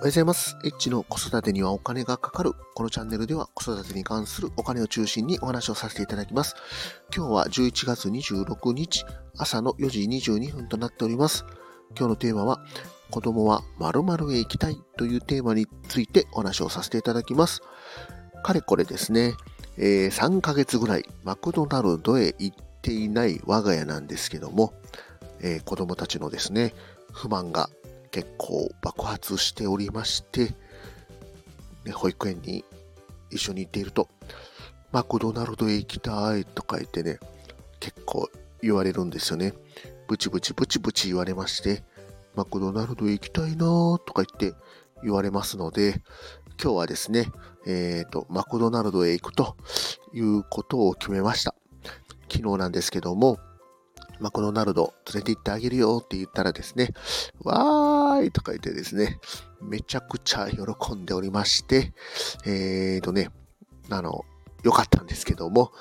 おはようございます。エッチの子育てにはお金がかかる。このチャンネルでは子育てに関するお金を中心にお話をさせていただきます。今日は11月26日朝の4時22分となっております。今日のテーマは子供は〇〇へ行きたいというテーマについてお話をさせていただきます。かれこれですね、えー3ヶ月ぐらいマクドナルドへ行っていない我が家なんですけども、えー子供たちのですね、不満が結構爆発しておりまして、ね、保育園に一緒に行っていると、マクドナルドへ行きたいとか言ってね、結構言われるんですよね。ブチブチブチブチ言われまして、マクドナルドへ行きたいなーとか言って言われますので、今日はですね、えっ、と、マクドナルドへ行くということを決めました。昨日なんですけども、マクドナルド連れて行ってあげるよって言ったらですね、わーいとか言ってですね、めちゃくちゃ喜んでおりまして、えーとね、あの、良かったんですけども、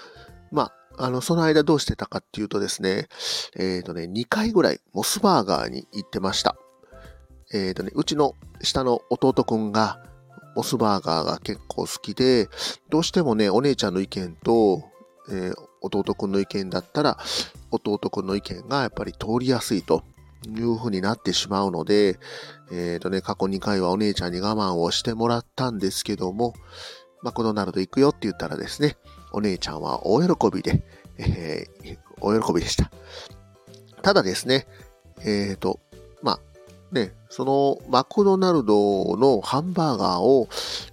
まあ、あの、その間どうしてたかっていうとですね、えーとね、2回ぐらいモスバーガーに行ってました。えーとね、うちの下の弟くんが、モスバーガーが結構好きで、どうしてもね、お姉ちゃんの意見と、えー弟くんの意見だったら、弟くんの意見がやっぱり通りやすいというふうになってしまうので、えっ、とね、過去2回はお姉ちゃんに我慢をしてもらったんですけども、マクドナルド行くよって言ったらですね、お姉ちゃんは大喜びで、えー大喜びでした。ただですね、えっ、と、まあ、ね、そのマクドナルドのハンバーガーを、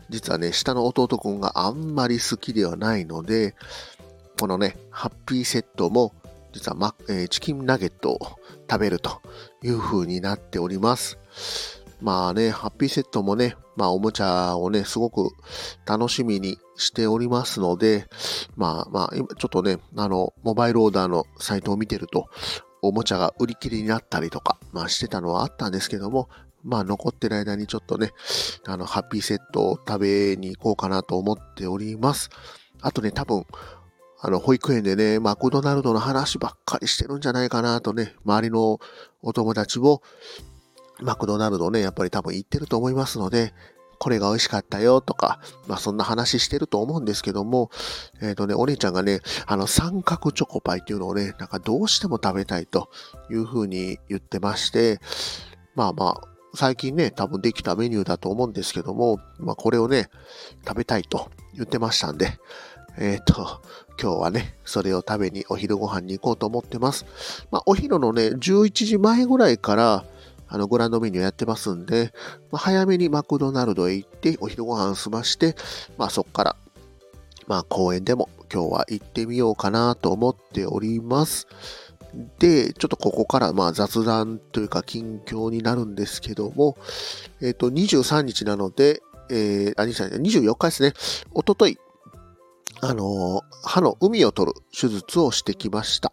実はね、下の弟くんがあんまり好きではないので、このね、ハッピーセットも、実はマ、えーチキンナゲットを食べるという風になっております。まあね、ハッピーセットもね、まあおもちゃをね、すごく楽しみにしておりますので、まあまあ、今ちょっとね、あの、モバイルオーダーのサイトを見てると、おもちゃが売り切れになったりとか、まあしてたのはあったんですけども、まあ残ってる間にちょっとね、あの、ハッピーセットを食べに行こうかなと思っております。あとね、多分、あの、保育園でね、マクドナルドの話ばっかりしてるんじゃないかなとね、周りのお友達も、マクドナルドね、やっぱり多分行ってると思いますので、これが美味しかったよとか、まあそんな話してると思うんですけども、えっ、とね、お姉ちゃんがね、あの三角チョコパイっていうのをね、なんかどうしても食べたいというふうに言ってまして、まあまあ、最近ね、多分できたメニューだと思うんですけども、まあこれをね、食べたいと言ってましたんで、えっ、と、今日はね、それを食べにお昼ご飯に行こうと思ってます。まあ、お昼のね、11時前ぐらいから、あの、グランドメニューやってますんで、まあ、早めにマクドナルドへ行って、お昼ご飯済まして、まあ、そっから、まあ、公園でも今日は行ってみようかなと思っております。で、ちょっとここから、まあ、雑談というか、近況になるんですけども、えっ、と、23日なので、えー、あ、23日、24日ですね。おととい、あの歯の海を取る手術をしてきました。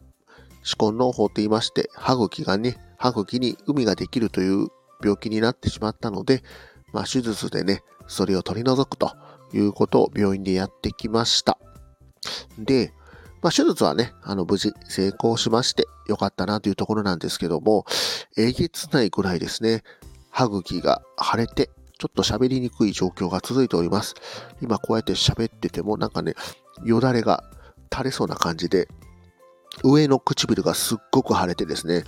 歯根の法と言いまして、歯茎がね、歯茎に海ができるという病気になってしまったので、まあ手術でね、それを取り除くということを病院でやってきました。で、まあ手術はね、あの無事成功しましてよかったなというところなんですけども、えげつないぐらいですね、歯茎が腫れて、ちょっと喋りにくい状況が続いております。今こうやって喋っててもなんかね、よだれが垂れそうな感じで、上の唇がすっごく腫れてですね、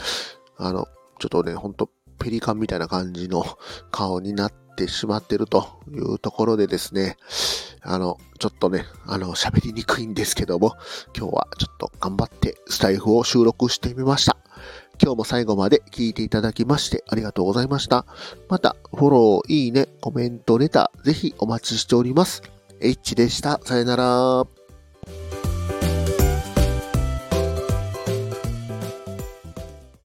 あの、ちょっとね、ほんとペリカンみたいな感じの顔になってしまってるというところでですね、あの、ちょっとね、あの、喋りにくいんですけども、今日はちょっと頑張ってスタイフを収録してみました。今日も最後まで聞いていただきましてありがとうございました。また、フォロー、いいね、コメント、レター、ぜひお待ちしております。H でした。さよなら。